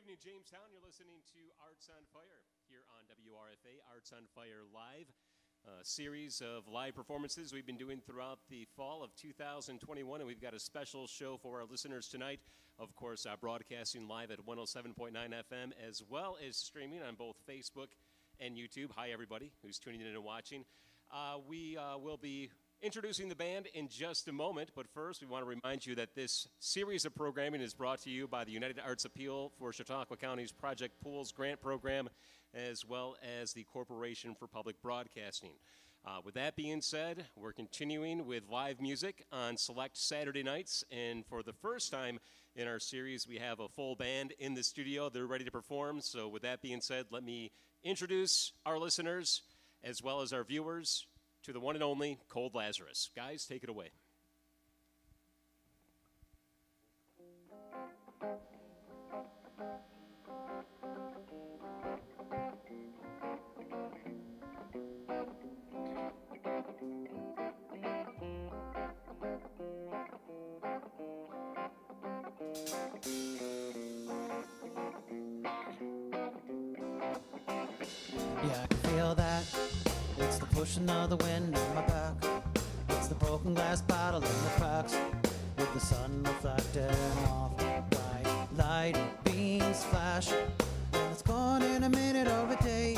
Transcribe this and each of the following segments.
evening, Jamestown. You're listening to Arts on Fire here on WRFA, Arts on Fire Live. A series of live performances we've been doing throughout the fall of 2021, and we've got a special show for our listeners tonight. Of course, uh, broadcasting live at 107.9 FM, as well as streaming on both Facebook and YouTube. Hi, everybody who's tuning in and watching. Uh, we uh, will be introducing the band in just a moment, but first we want to remind you that this series of programming is brought to you by the United Arts Appeal for Chautauqua County's Project Pools grant program, as well as the Corporation for Public Broadcasting. Uh, with that being said, we're continuing with live music on select Saturday nights, and for the first time in our series, we have a full band in the studio. They're ready to perform. So, with that being said, let me introduce our listeners as well as our viewers to the one and only Cold Lazarus. Guys, take it away. Pushing of the wind in my back. It's the broken glass bottle in the cracks. With the sun reflecting off bright light beams flash. And it's gone in a minute or a day.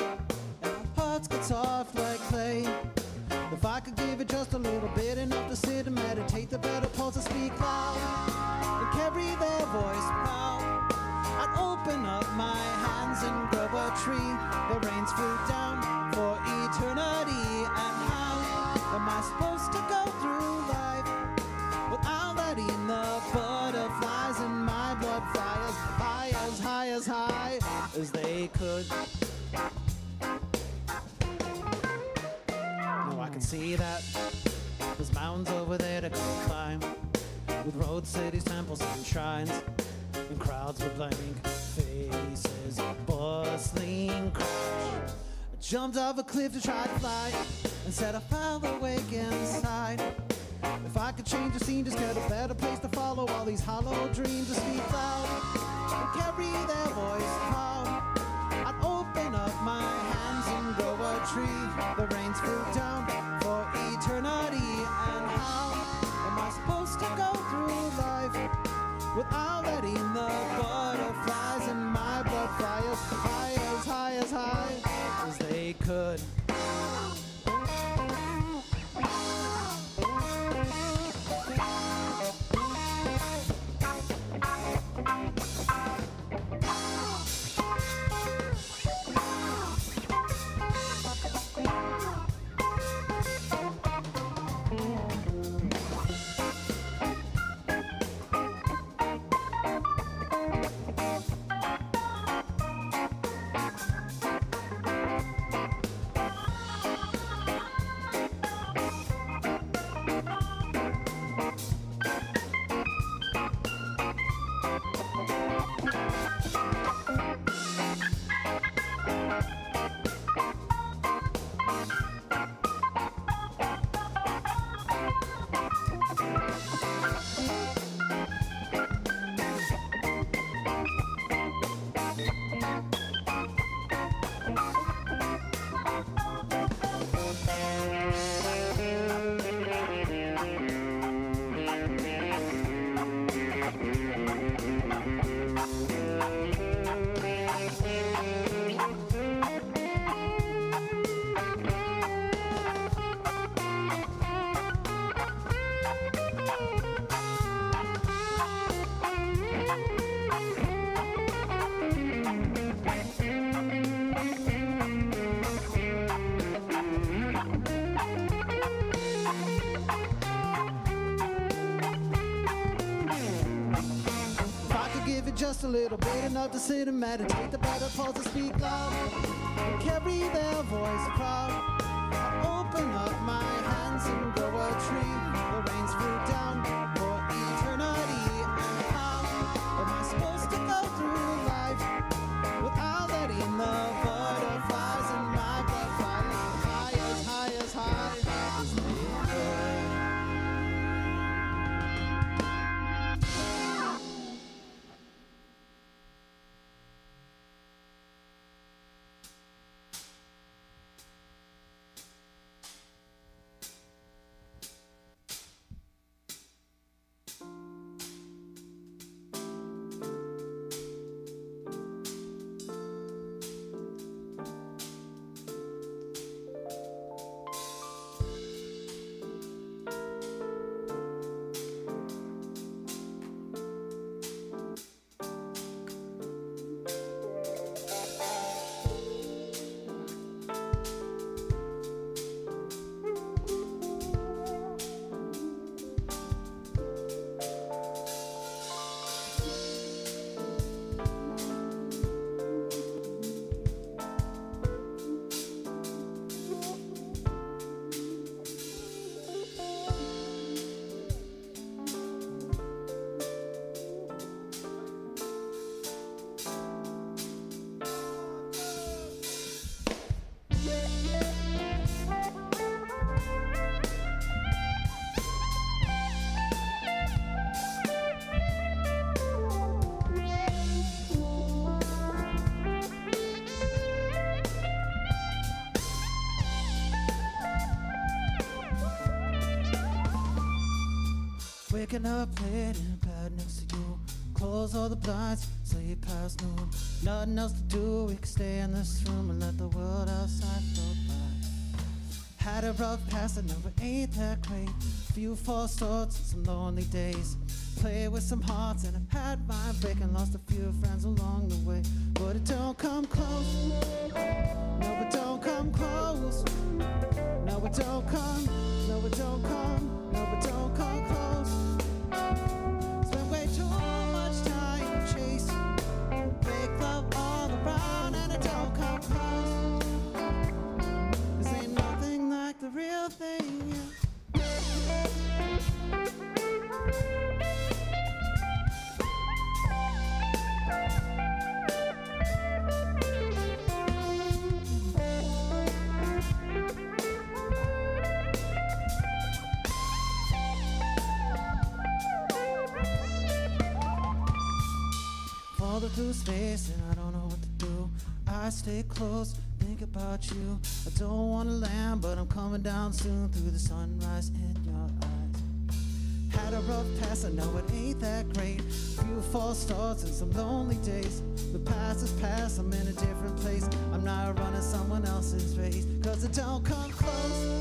And my hearts get soft like clay. If I could give it just a little bit, enough to sit and meditate, the better pulse to speak loud and carry their voice proud. I'd open up my hands and grow a tree. The rains fruit down jumped off a cliff to try to fly, and said I fell awake inside. If I could change the scene, just get a better place to follow all these hollow dreams to speak loud and carry their voice proud. I'd open up my hands and grow a tree. The rains fruit down for eternity. Bit, enough to sit and meditate, the better pulse to speak loud carry their voice proud. Open up my hands and grow a tree. Waking up late in bed next to you. Close all the blinds, sleep past noon. Nothing else to do, we can stay in this room and let the world outside float by. Had a rough past, I it ain't that great. Few false starts and some lonely days. Played with some hearts and I've had my break and lost a few friends along the way. I stay close, think about you. I don't wanna land, but I'm coming down soon through the sunrise in your eyes. Had a rough past, I know it ain't that great. A Few false starts and some lonely days. The past is past, I'm in a different place. I'm not running someone else's race. Cause it don't come close.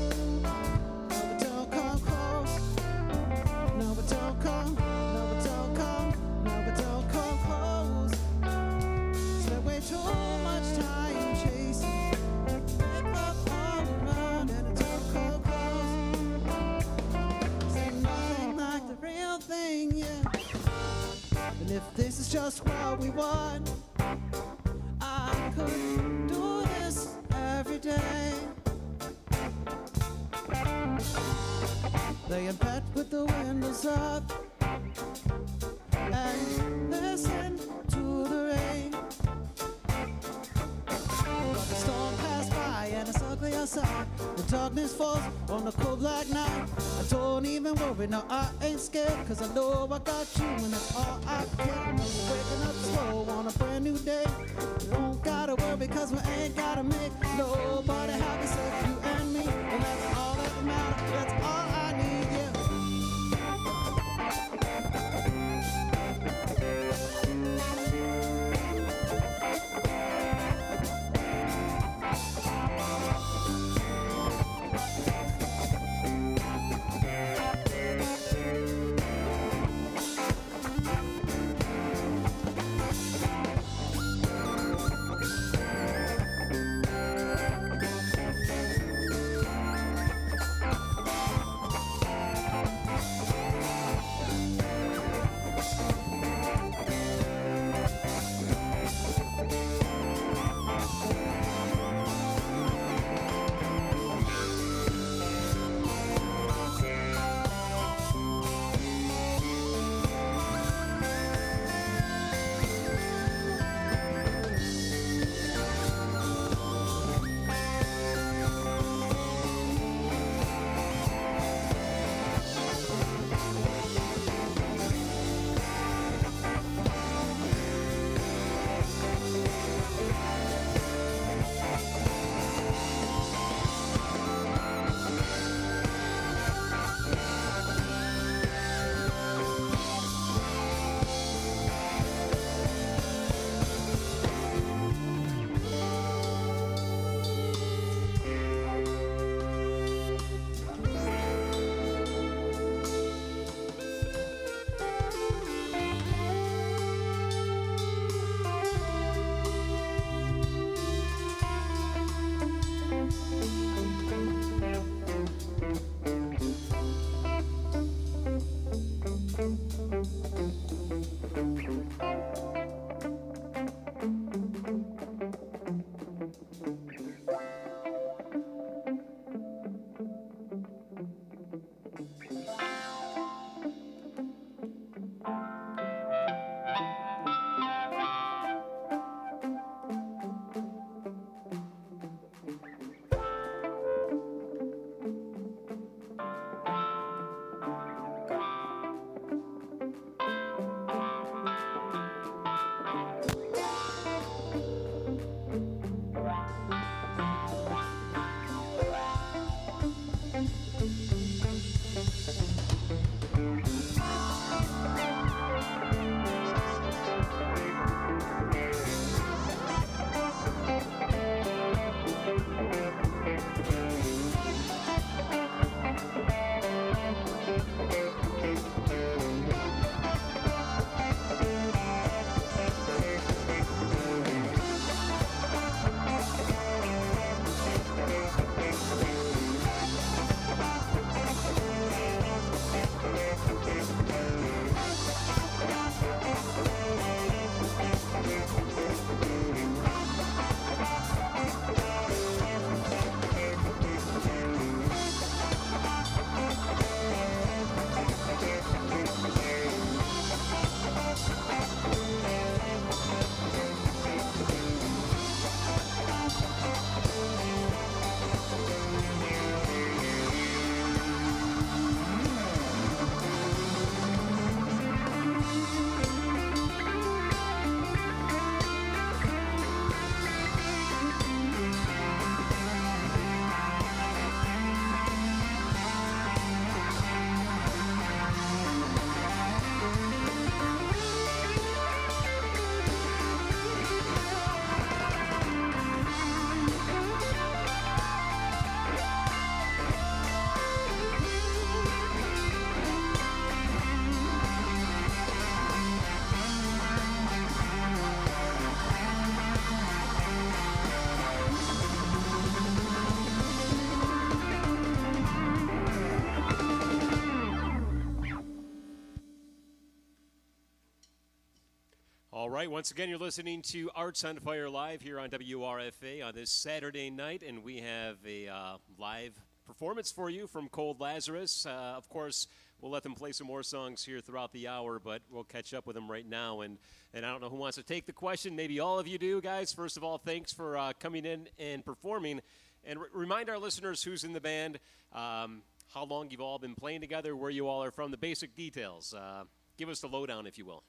All right, once again, you're listening to Arts on Fire Live here on WRFA on this Saturday night, and we have a uh, live performance for you from Cold Lazarus. Uh, of course, we'll let them play some more songs here throughout the hour, but we'll catch up with them right now. And, and I don't know who wants to take the question. Maybe all of you do, guys. First of all, thanks for uh, coming in and performing. And re- remind our listeners who's in the band, um, how long you've all been playing together, where you all are from, the basic details. Uh, give us the lowdown, if you will.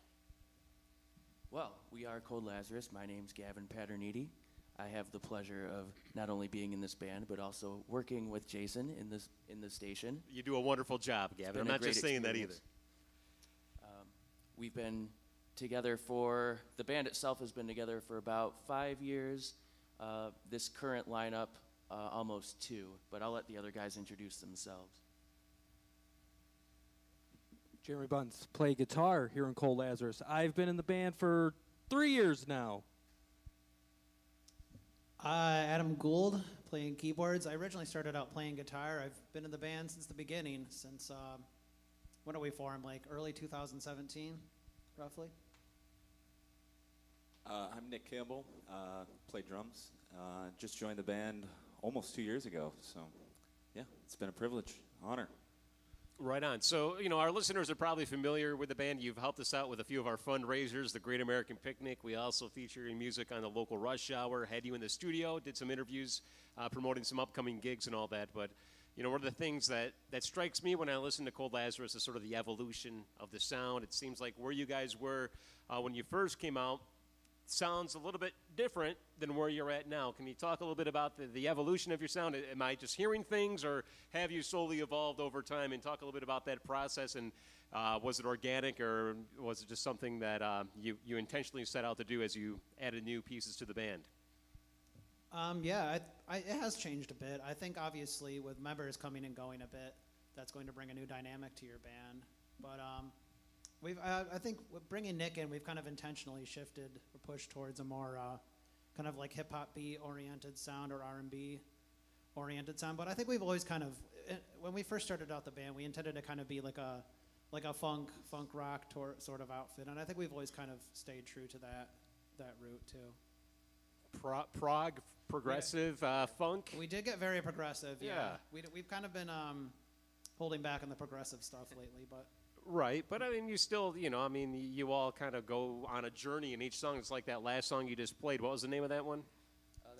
Well, we are Cold Lazarus. My name's Gavin Paterniti. I have the pleasure of not only being in this band, but also working with Jason in this in the station. You do a wonderful job, Gavin. I'm not just saying that either. experience. We've been together for the band itself has been together for about five years. Uh, this current lineup, uh, almost two. But I'll let the other guys introduce themselves. Jeremy Bunce, play guitar here in Cold Lazarus. I've been in the band for three years now. Uh, Adam Gould, playing keyboards. I originally started out playing guitar. I've been in the band since the beginning, since, um, when are we formed? Like early 2017, roughly? Uh, I'm Nick Campbell. Uh, play drums. Uh, just joined the band almost two years ago. So, yeah, it's been a privilege, honor. Right on. So, you know, our listeners are probably familiar with the band. You've helped us out with a few of our fundraisers, the Great American Picnic. We also feature your music on the local Rush Hour, had you in the studio, did some interviews, uh, promoting some upcoming gigs and all that. But, you know, one of the things that, that strikes me when I listen to Cold Lazarus is sort of the evolution of the sound. It seems like where you guys were uh, when you first came out sounds a little bit different than where you're at now. Can you talk a little bit about the, the evolution of your sound? Am I just hearing things, or have you slowly evolved over time? And talk a little bit about that process. And uh, was it organic, or was it just something that uh, you you intentionally set out to do as you added new pieces to the band? Um, yeah, I, I, it has changed a bit. I think obviously with members coming and going a bit, that's going to bring a new dynamic to your band. But um, we've, I, I think bringing Nick in, we've kind of intentionally shifted or pushed towards a more uh, kind of like hip hop beat oriented sound or R and B oriented sound. But I think we've always kind of, eh, when we first started out the band, we intended to kind of be like a like a funk funk rock tor- sort of outfit, and I think we've always kind of stayed true to that that route too. Pro- prog, progressive uh, funk. We did get very progressive. Yeah, Yeah. we d- we've kind of been um, holding back on the progressive stuff lately, but Right, but I mean, you still, you know, I mean, you all kind of go on a journey in each song. It's like that last song you just played. What was the name of that one?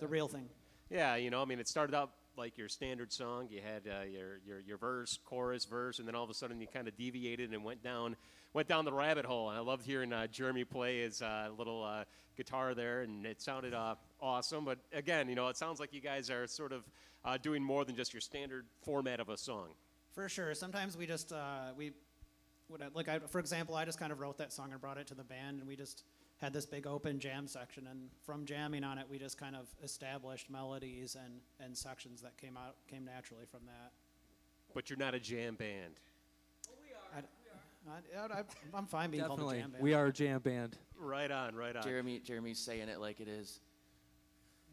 the real thing. Yeah, you know, I mean, it started out like your standard song. You had uh, your, your your verse, chorus, verse, and then all of a sudden you kind of deviated and went down went down the rabbit hole. And I loved hearing uh, Jeremy play his uh, little uh, guitar there, and it sounded uh, awesome. But again, you know, it sounds like you guys are sort of uh, doing more than just your standard format of a song. For sure. Sometimes we just uh, we, what I, like I, for example, I just kind of wrote that song and brought it to the band, and we just had this big open jam section, and from jamming on it, we just kind of established melodies and and sections that came out came naturally from that. But you're not a jam band. I, I, I'm fine being called a jam band. We are a jam band. Right on, right on. Jeremy, Jeremy's saying it like it is.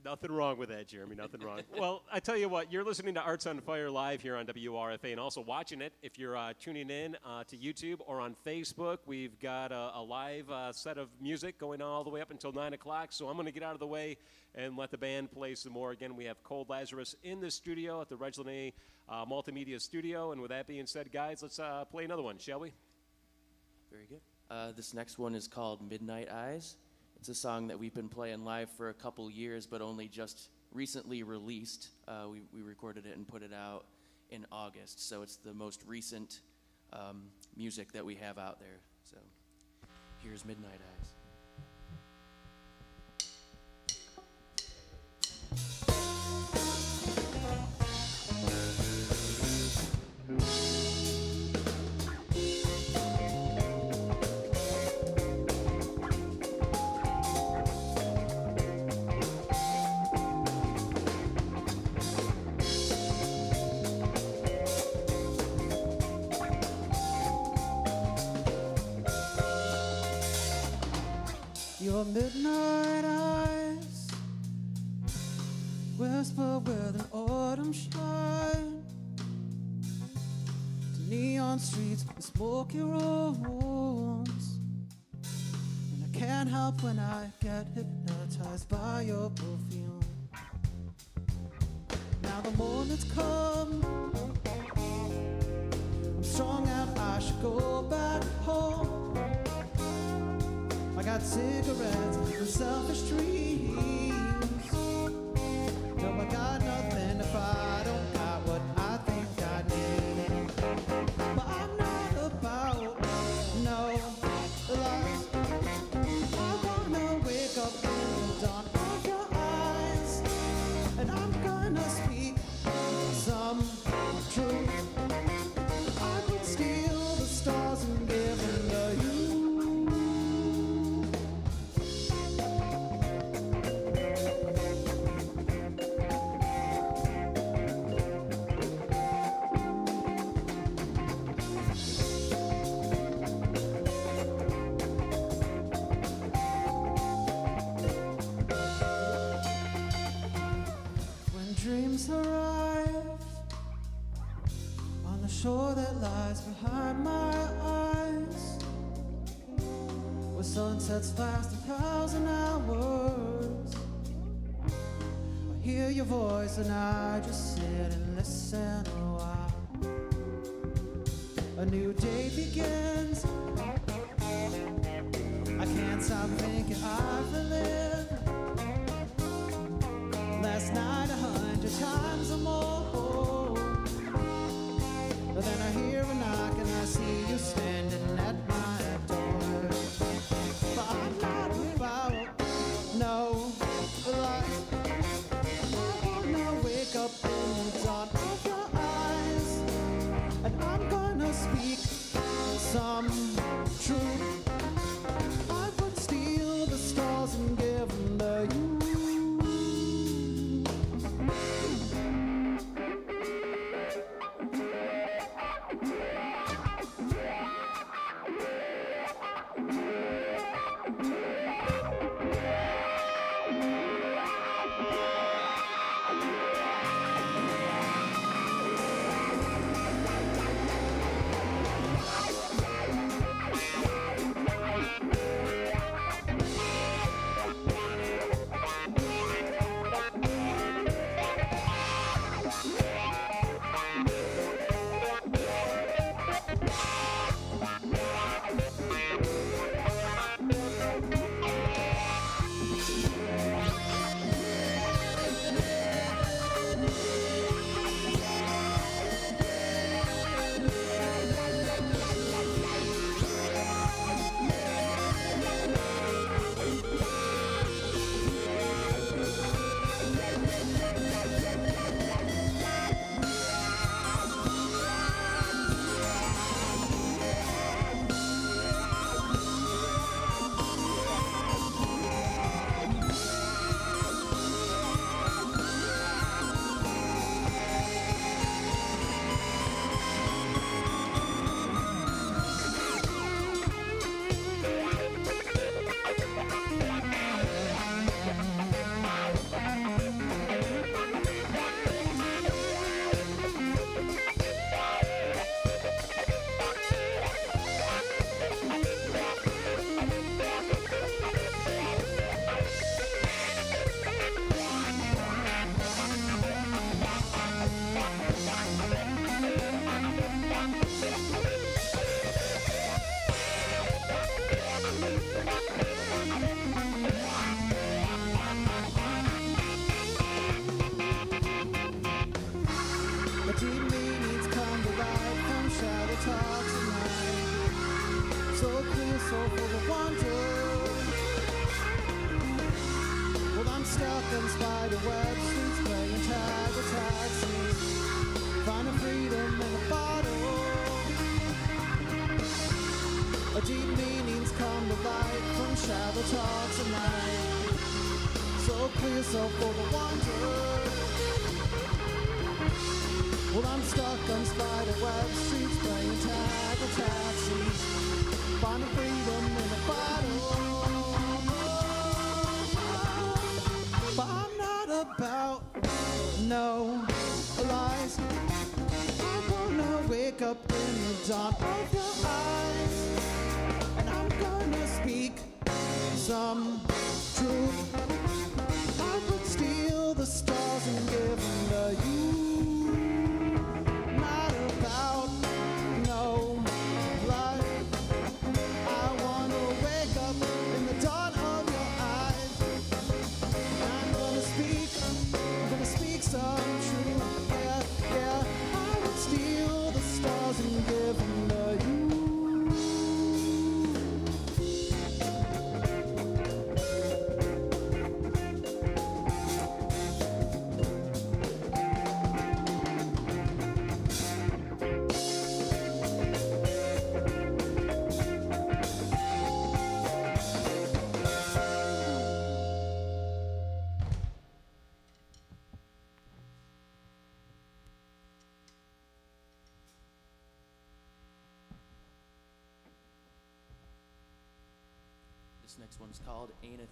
Nothing wrong with that, Jeremy. Nothing wrong. well, I tell you what, you're listening to Arts on Fire live here on WRFA and also watching it if you're uh, tuning in uh, to YouTube or on Facebook. We've got a, a live uh, set of music going on all the way up until 9 o'clock. So I'm going to get out of the way and let the band play some more. Again, we have Cold Lazarus in the studio at the Reg Lenna uh, Multimedia Studio. And with that being said, guys, let's uh, play another one, shall we? Very good. Uh, this next one is called Midnight Eyes. It's a song that we've been playing live for a couple years, but only just recently released. Uh, we, we recorded it and put it out in August, so it's the most recent um, music that we have out there. So here's Midnight Eyes. your midnight eyes whisper with an autumn shine to neon streets and smoky rooms. And I can't help when I get hypnotized by your perfume. Now the moment's come, I'm strung out, I should go. cigarettes and selfish dreams. Shavasana. guitar tonight. So clear yourself for the wonder. Well, I'm stuck on spider web streets Playing tag with taxis. Finding freedom in the bottle. But I'm not about no lies. I wanna wake up in the dawn some truth. I could steal the stars and give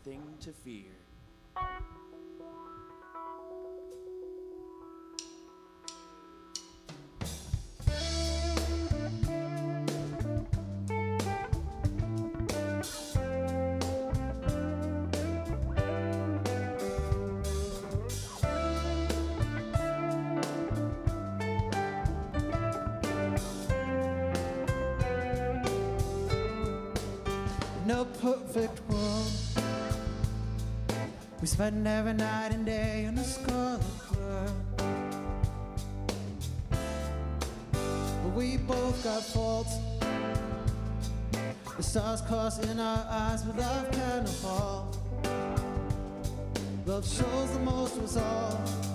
nothing to fear. no perfect world spend every night and day on a skull But we both got faults. The stars cross in our eyes, but love can't. Love shows the most resolve.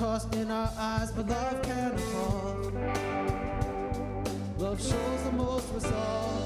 cost in our eyes, but love can afford. Love shows the most resolve.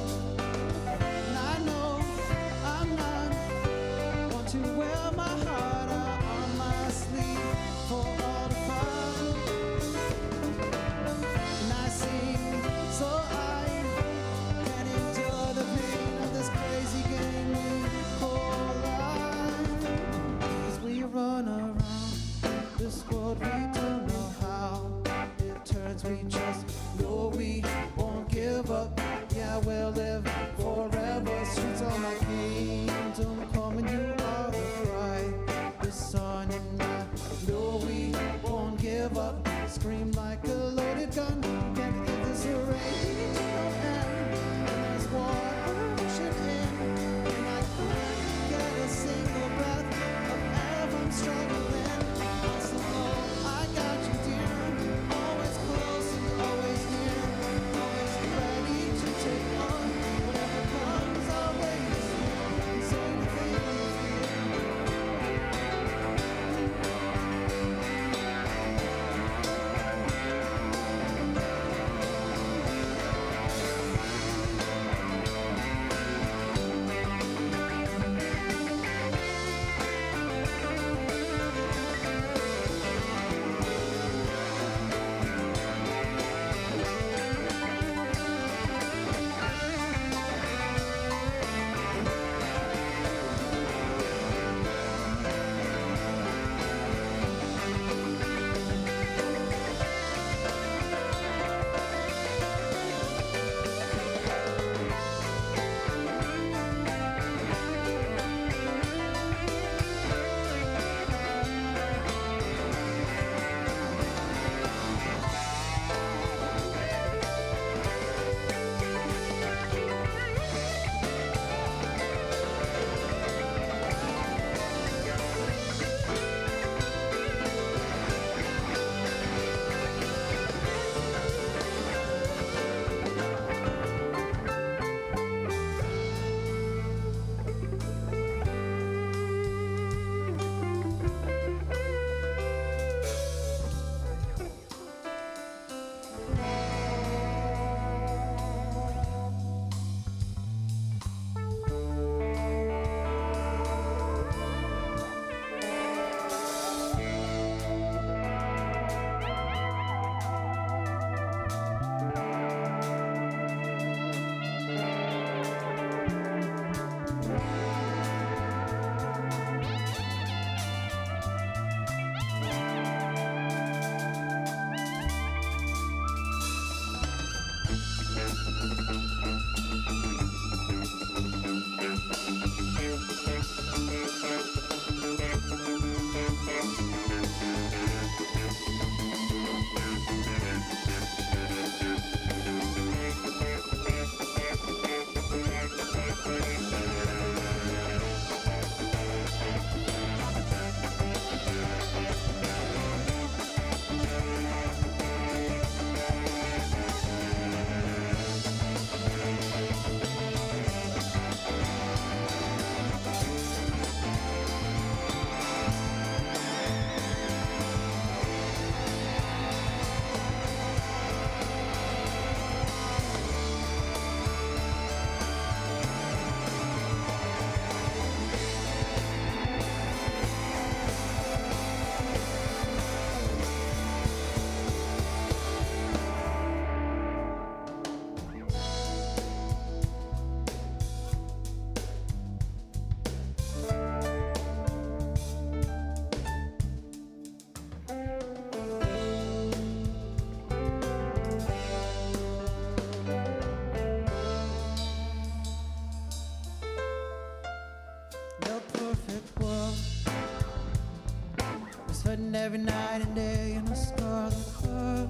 Every night and day in a scarlet heart.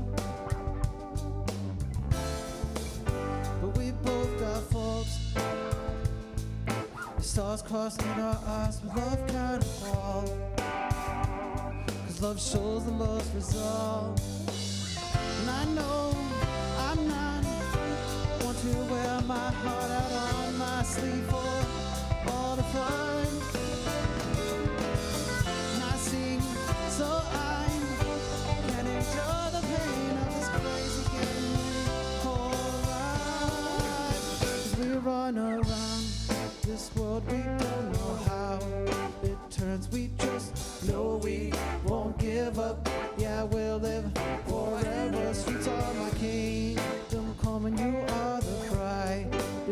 But we both got faults. The stars crossing our eyes, but love can't fall. Cause love shows the most resolve.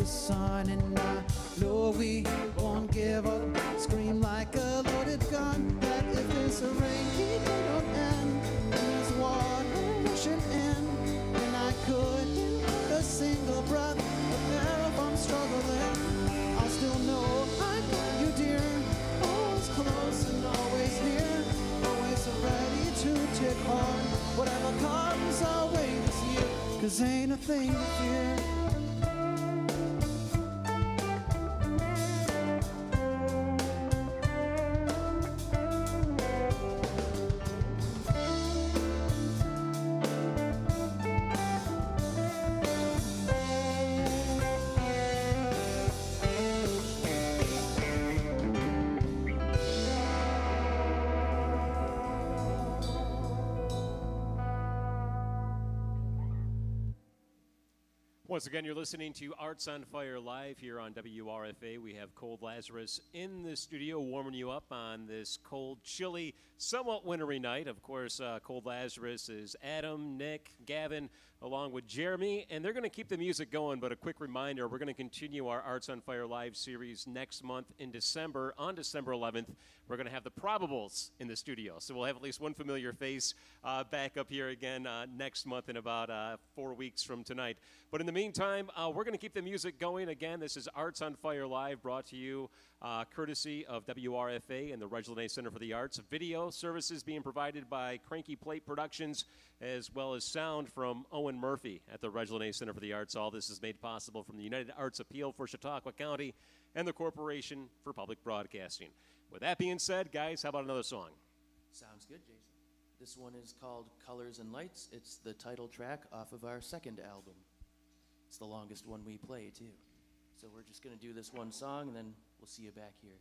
The sun, and I know we won't give up. Scream like a loaded gun. That if this rain he don't end, and there's water rushing in, and I couldn't a single breath of air if I'm struggling. I'll still know I got you, dear. Always close and always near. Always ready to take on whatever comes our way this year. Cause ain't a thing to fear. Once again, you're listening to Arts on Fire live here on WRFA. We have Cold Lazarus in the studio warming you up on this cold, chilly, somewhat wintry night. Of course, uh, Cold Lazarus is Adam, Nick, Gavin, along with Jeremy, and they're going to keep the music going. But a quick reminder we're going to continue our Arts on Fire live series next month in December. On December 11th, we're going to have the Probables in the studio. So we'll have at least one familiar face uh, back up here again uh, next month in about uh, four weeks from tonight. But in the meantime, uh, we're going to keep the music going. Again, this is Arts on Fire Live brought to you uh, courtesy of WRFA and the Reg Lenna. Center for the Arts. Video services being provided by Kranky Plate Productions, as well as sound from Owen Murphy at the Reg Lenna. Center for the Arts. All this is made possible from the United Arts Appeal for Chautauqua County and the Corporation for Public Broadcasting. With that being said, guys, how about another song? Sounds good, Jason. This one is called Colors and Lights. It's the title track off of our second album. It's the longest one we play, too. So we're just going to do this one song, and then we'll see you back here.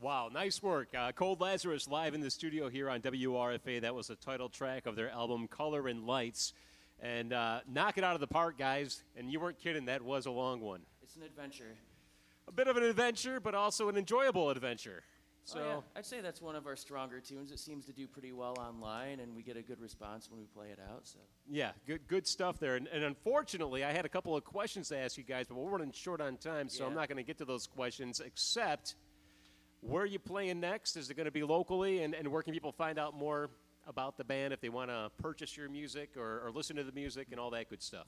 Wow, nice work. Uh, Cold Lazarus live in the studio here on WRFA. That was the title track of their album Color and Lights. And uh, knock it out of the park, guys. And you weren't kidding, that was a long one. It's an adventure. A bit of an adventure, but also an enjoyable adventure. So, oh, yeah. I'd say that's one of our stronger tunes. It seems to do pretty well online, and we get a good response when we play it out. So yeah, good good stuff there. And, and unfortunately, I had a couple of questions to ask you guys, but we're running short on time, so Yeah. I'm not going to get to those questions. Except, where are you playing next? Is it going to be locally, and, and where can people find out more about the band if they want to purchase your music or, or listen to the music and all that good stuff?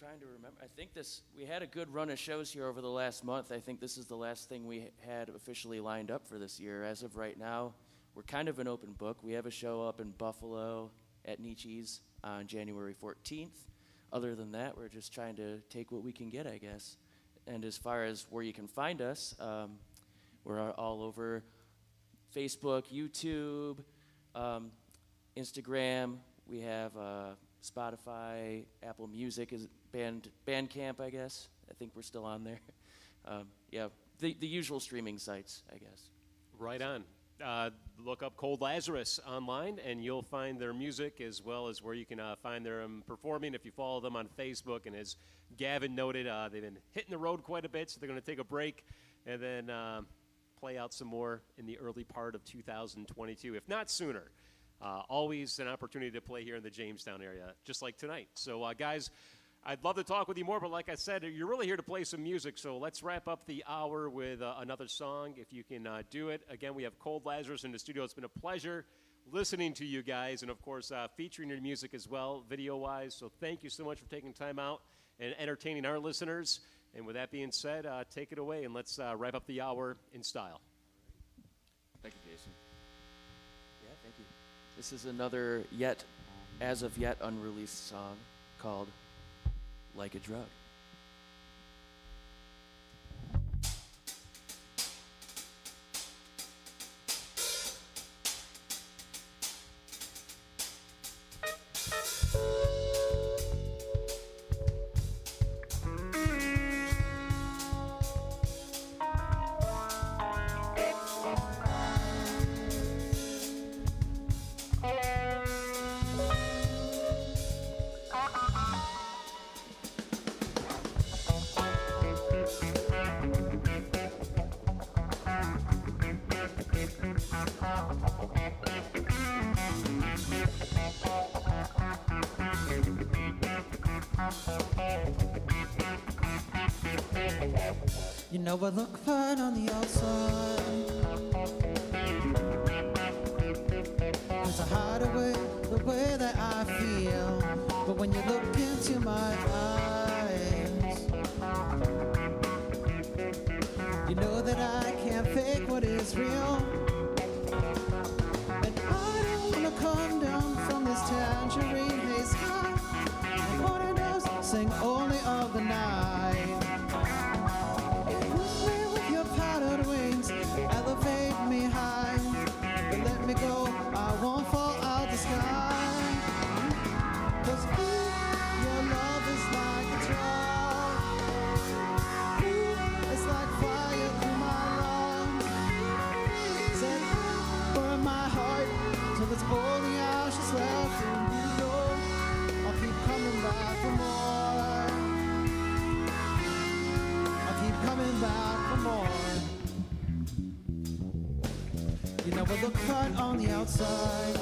trying to remember. I think this we had a good run of shows here over the last month. I think this is the last thing we had officially lined up for this year. As of right now, we're kind of an open book. We have a show up in Buffalo at Nietzsche's on January 14th. Other than that, we're just trying to take what we can get, I guess. And as far as where you can find us, um, we're all over Facebook, YouTube, um, Instagram. We have uh, Spotify, Apple Music is band Bandcamp, I guess. I think we're still on there. Um, yeah, the the usual streaming sites, I guess. Right on. Uh, look up Cold Lazarus online, and you'll find their music as well as where you can uh, find them performing. If you follow them on Facebook, and as Gavin noted, uh, they've been hitting the road quite a bit, so they're going to take a break and then um play out some more in the early part of 2022, if not sooner. Uh, always an opportunity to play here in the Jamestown area, just like tonight. So, uh, guys, I'd love to talk with you more, but like I said, you're really here to play some music. So let's wrap up the hour with uh, another song, if you can uh, do it. Again, we have Cold Lazarus in the studio. It's been a pleasure listening to you guys, and of course, uh, featuring your music as well, video wise. So thank you so much for taking time out and entertaining our listeners. And with that being said, uh, take it away and let's uh, wrap up the hour in style. Thank you, Jason. Yeah, thank you. This is another yet, as of yet, unreleased song called "Like a Drug." You know outside.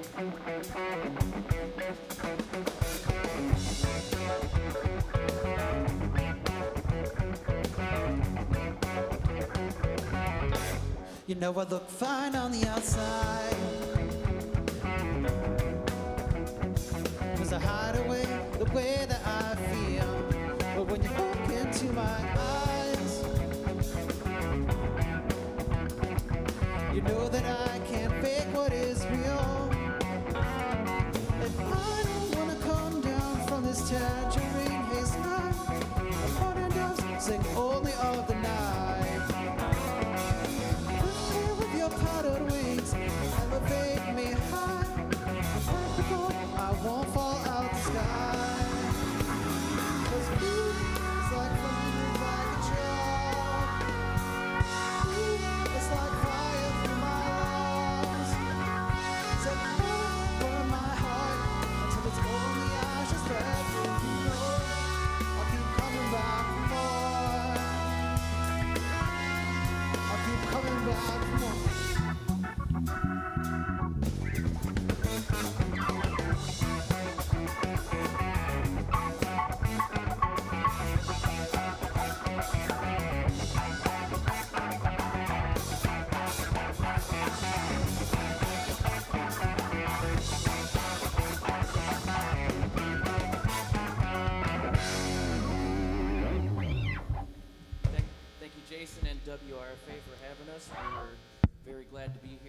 You know I look fine on the outside. tangerine haze a Upon her nose, sing only of the night. Play with your powdered wings, elevate me high. I'm practical, I won't fall out the sky. had to be